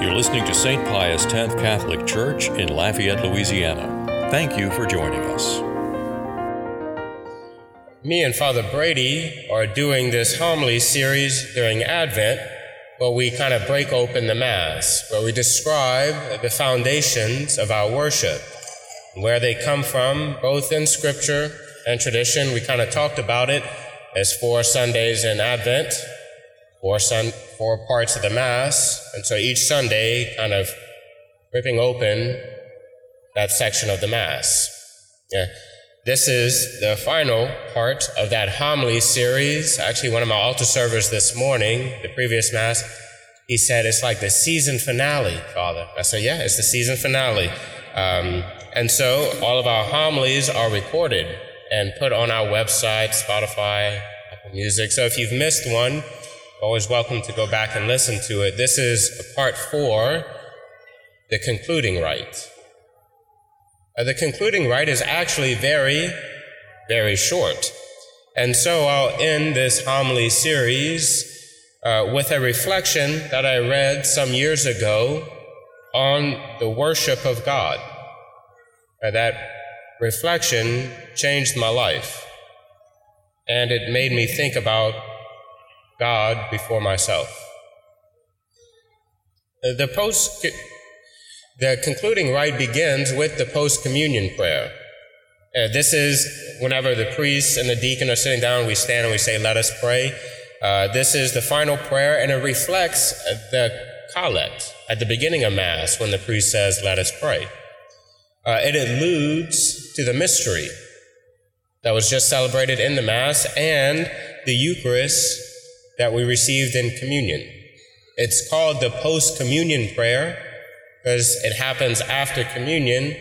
You're listening to St. Pius X Catholic Church in Lafayette, Louisiana. Thank you for joining us. Me and Father Brady are doing this homily series during Advent where we kind of break open the Mass, where we describe the foundations of our worship, where they come from, both in Scripture and tradition. We kind of talked about it as four Sundays in Advent, four, sun, four parts of the Mass. And so each Sunday, kind of ripping open that section of the Mass. Yeah. This is the final part of that homily series. Actually, one of my altar servers this morning, the previous Mass, he said it's like the season finale, Father. I said, yeah, it's the season finale. Um, and so all of our homilies are recorded and put on our website, Spotify, Apple Music. So if you've missed one, always welcome to go back and listen to it. This is part four, the concluding rite. Uh, the concluding rite is actually very, very short. And so I'll end this homily series uh, with a reflection that I read some years ago on the worship of God. Uh, that reflection changed my life, and it made me think about God before myself. Uh, the post the concluding rite begins with the post communion prayer. Uh, this is whenever the priest and the deacon are sitting down, we stand and we say, Let us pray. Uh, this is the final prayer, and it reflects the collect at the beginning of Mass when the priest says, Let us pray. Uh, it alludes to the mystery that was just celebrated in the Mass and the Eucharist that we received in communion. It's called the post communion prayer because it happens after communion,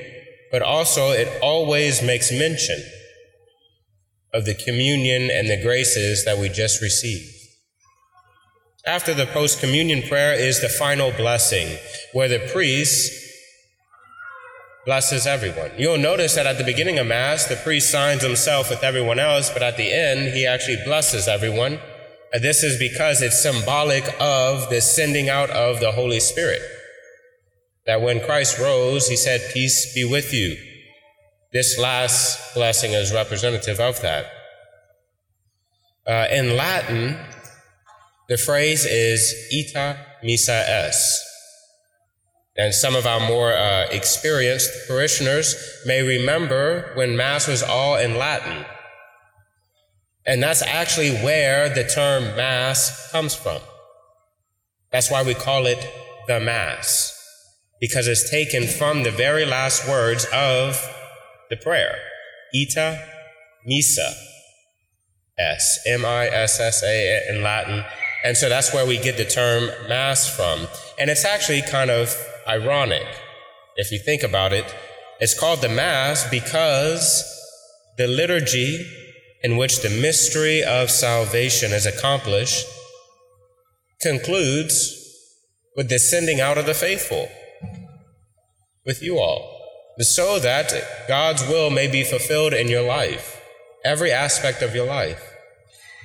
but also it always makes mention of the communion and the graces that we just received. After the post communion prayer is the final blessing, where the priest blesses everyone. You'll notice that at the beginning of Mass, the priest signs himself with everyone else, but at the end, he actually blesses everyone. This is because it's symbolic of the sending out of the Holy Spirit that when Christ rose, he said, Peace be with you. This last blessing is representative of that. Uh, in Latin, the phrase is ite missa es. And some of our more uh, experienced parishioners may remember when Mass was all in Latin. And that's actually where the term Mass comes from. That's why we call it the Mass because it's taken from the very last words of the prayer. Ite missa. S. M I S S A in Latin. And so that's where we get the term Mass from. And it's actually kind of ironic if you think about it. It's called the Mass because the liturgy in which the mystery of salvation is accomplished concludes with the sending out of the faithful with you all, so that God's will may be fulfilled in your life, every aspect of your life.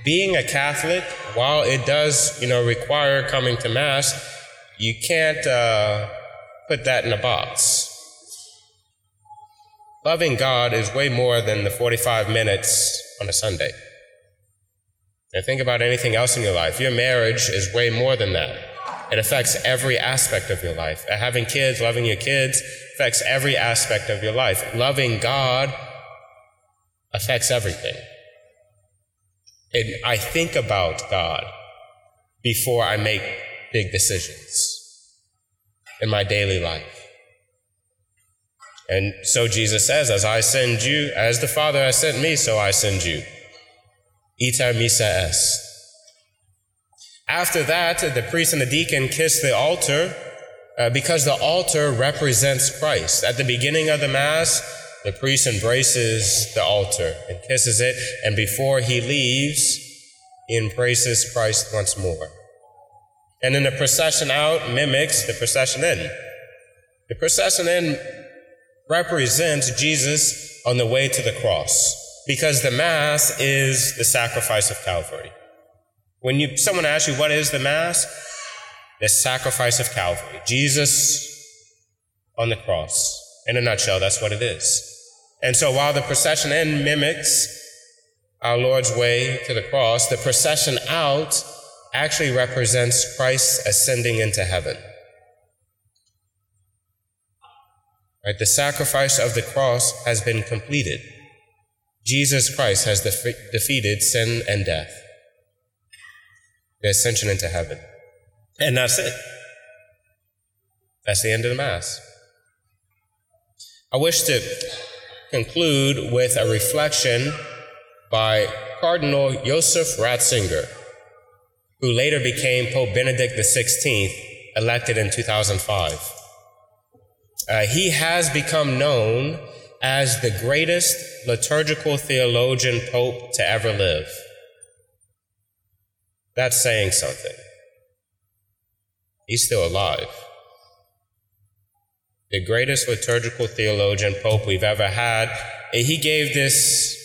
Being a Catholic, while it does, you know, require coming to Mass, you can't uh, put that in a box. Loving God is way more than the 45 minutes on a Sunday. And think about anything else in your life. Your marriage is way more than that. It affects every aspect of your life. Uh, having kids, loving your kids, affects every aspect of your life. Loving God affects everything. And I think about God before I make big decisions in my daily life. And so Jesus says, As I send you, as the Father has sent me, so I send you. Ite missa est. After that, the priest and the deacon kiss the altar uh, because the altar represents Christ. At the beginning of the Mass, the priest embraces the altar and kisses it, and before he leaves, he embraces Christ once more. And then the procession out mimics the procession in. The procession in represents Jesus on the way to the cross because the Mass is the sacrifice of Calvary. When you, someone asks you, what is the Mass? the sacrifice of Calvary. Jesus on the cross. In a nutshell, that's what it is. And so while the procession in mimics our Lord's way to the cross, the procession out actually represents Christ ascending into heaven. Right? The sacrifice of the cross has been completed. Jesus Christ has defeated sin and death. The ascension into heaven. And that's it. That's the end of the Mass. I wish to conclude with a reflection by Cardinal Joseph Ratzinger, who later became Pope Benedict XVI, elected in 2005. Uh, he has become known as the greatest liturgical theologian pope to ever live. That's saying something. He's still alive. The greatest liturgical theologian pope we've ever had. He gave this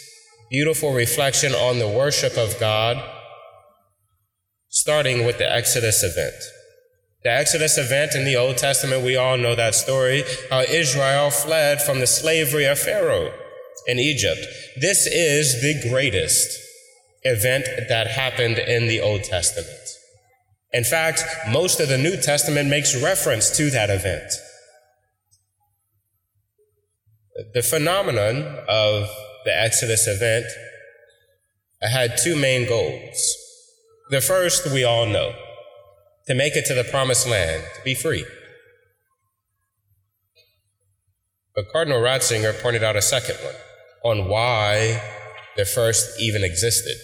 beautiful reflection on the worship of God, starting with the Exodus event. The Exodus event in the Old Testament, we all know that story, how Israel fled from the slavery of Pharaoh in Egypt. This is the greatest event that happened in the Old Testament. In fact, most of the New Testament makes reference to that event. The phenomenon of the Exodus event had two main goals. The first we all know to make it to the promised land, to be free. But Cardinal Ratzinger pointed out a second one on why the first even existed.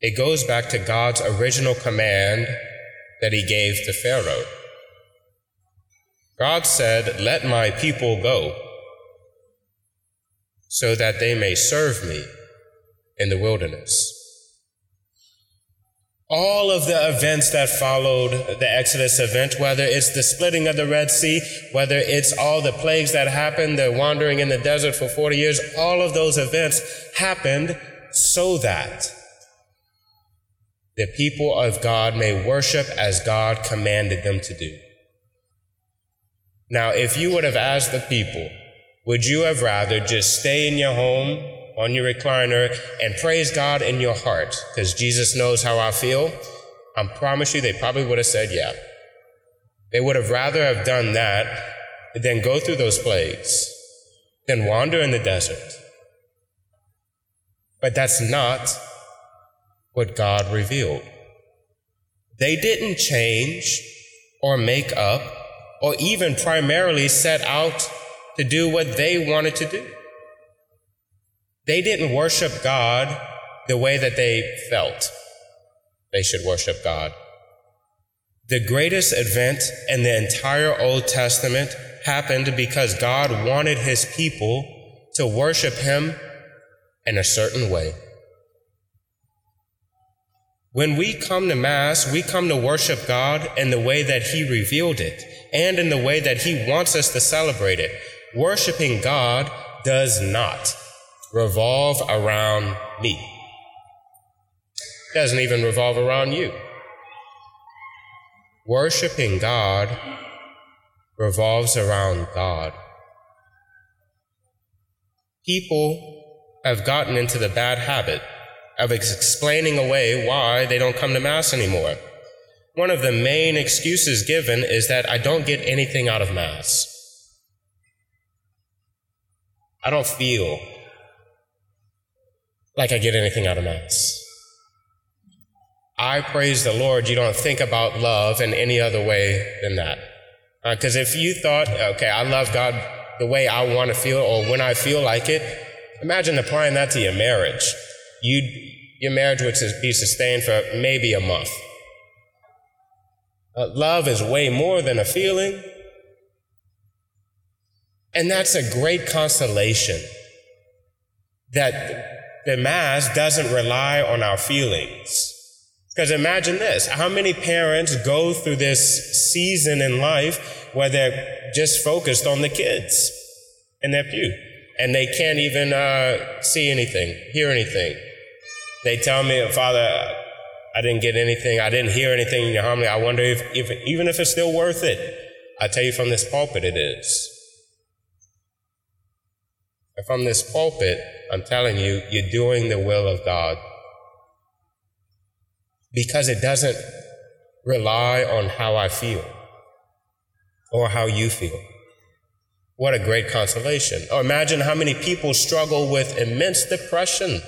It goes back to God's original command that he gave to Pharaoh. God said, Let my people go so that they may serve me in the wilderness all of the events that followed the Exodus event, whether it's the splitting of the Red Sea, whether it's all the plagues that happened, the wandering in the desert for 40 years, all of those events happened so that the people of God may worship as God commanded them to do. Now, if you would have asked the people, would you have rather just stay in your home on your recliner and praise God in your heart because Jesus knows how I feel, I promise you they probably would have said, yeah. They would have rather have done that than go through those plagues, than wander in the desert. But that's not what God revealed. They didn't change or make up or even primarily set out to do what they wanted to do. They didn't worship God the way that they felt they should worship God. The greatest event in the entire Old Testament happened because God wanted his people to worship him in a certain way. When we come to Mass, we come to worship God in the way that He revealed it and in the way that He wants us to celebrate it. Worshiping God does not revolve around me. It doesn't even revolve around you. Worshiping God revolves around God. People have gotten into the bad habit of explaining away why they don't come to Mass anymore. One of the main excuses given is that I don't get anything out of Mass. I don't feel like I get anything out of Mass. I praise the Lord, you don't think about love in any other way than that. Because uh, if you thought, okay, I love God the way I want to feel or when I feel like it, imagine applying that to your marriage. you your marriage would be sustained for maybe a month. Uh, love is way more than a feeling. And that's a great consolation that the Mass doesn't rely on our feelings. Because imagine this how many parents go through this season in life where they're just focused on the kids in their pew and they can't even uh, see anything, hear anything. They tell me, Father, I didn't get anything, I didn't hear anything in your homily. I wonder if, if even if it's still worth it. I tell you from this pulpit it is. And from this pulpit, I'm telling you, you're doing the will of God. Because it doesn't rely on how I feel or how you feel. What a great consolation. Or imagine how many people struggle with immense depression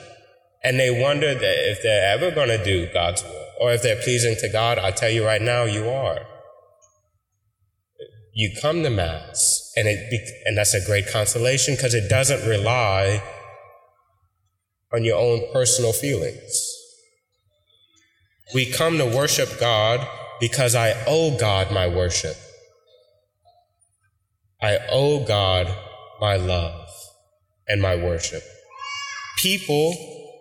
and they wonder that if they're ever going to do God's will or if they're pleasing to God. I tell you right now, you are. You come to Mass and it, and that's a great consolation because it doesn't rely on your own personal feelings. We come to worship God because I owe God my worship. I owe God my love and my worship. People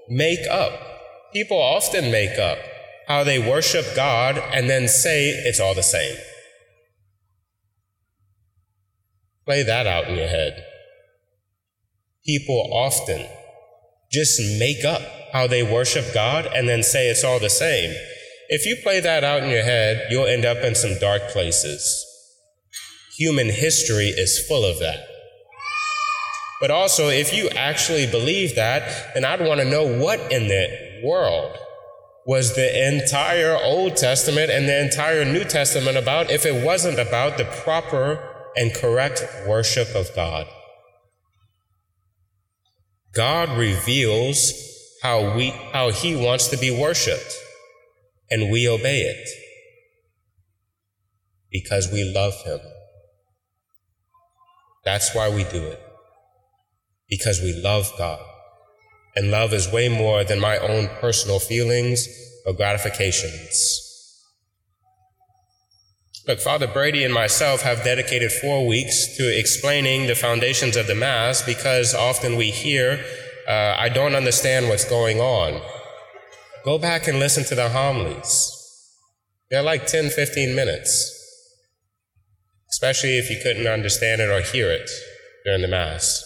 make up, people often make up how they worship God and then say it's all the same. Play that out in your head. People often just make up how they worship God and then say it's all the same. If you play that out in your head, you'll end up in some dark places. Human history is full of that. But also, if you actually believe that, then I'd want to know what in the world was the entire Old Testament and the entire New Testament about if it wasn't about the proper and correct worship of God. God reveals how we how he wants to be worshiped and we obey it because we love him. That's why we do it. Because we love God. And love is way more than my own personal feelings or gratifications. Look, Father Brady and myself have dedicated four weeks to explaining the foundations of the Mass because often we hear, uh, I don't understand what's going on. Go back and listen to the homilies. They're like 10, 15 minutes especially if you couldn't understand it or hear it during the Mass.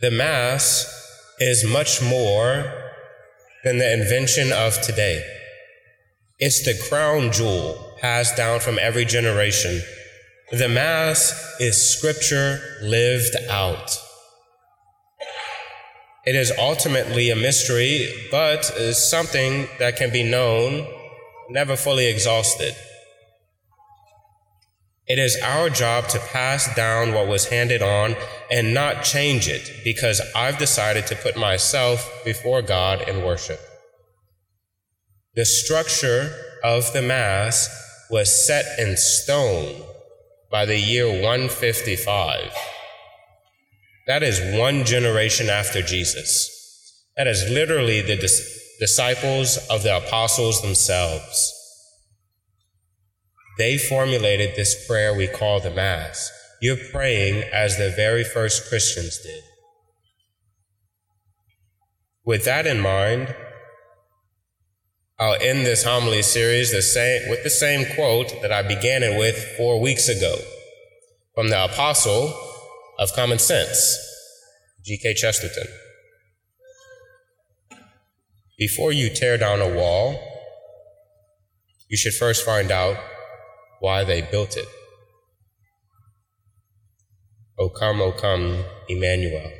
The Mass is much more than the invention of today. It's the crown jewel passed down from every generation. The Mass is Scripture lived out. It is ultimately a mystery, but is something that can be known, never fully exhausted. It is our job to pass down what was handed on and not change it because I've decided to put myself before God in worship. The structure of the Mass was set in stone by the year 155. That is one generation after Jesus. That is literally the dis- disciples of the apostles themselves. They formulated this prayer we call the Mass. You're praying as the very first Christians did. With that in mind, I'll end this homily series the same, with the same quote that I began it with four weeks ago from the Apostle of Common Sense, G.K. Chesterton. Before you tear down a wall, you should first find out why they built it. O come, O come, Emmanuel.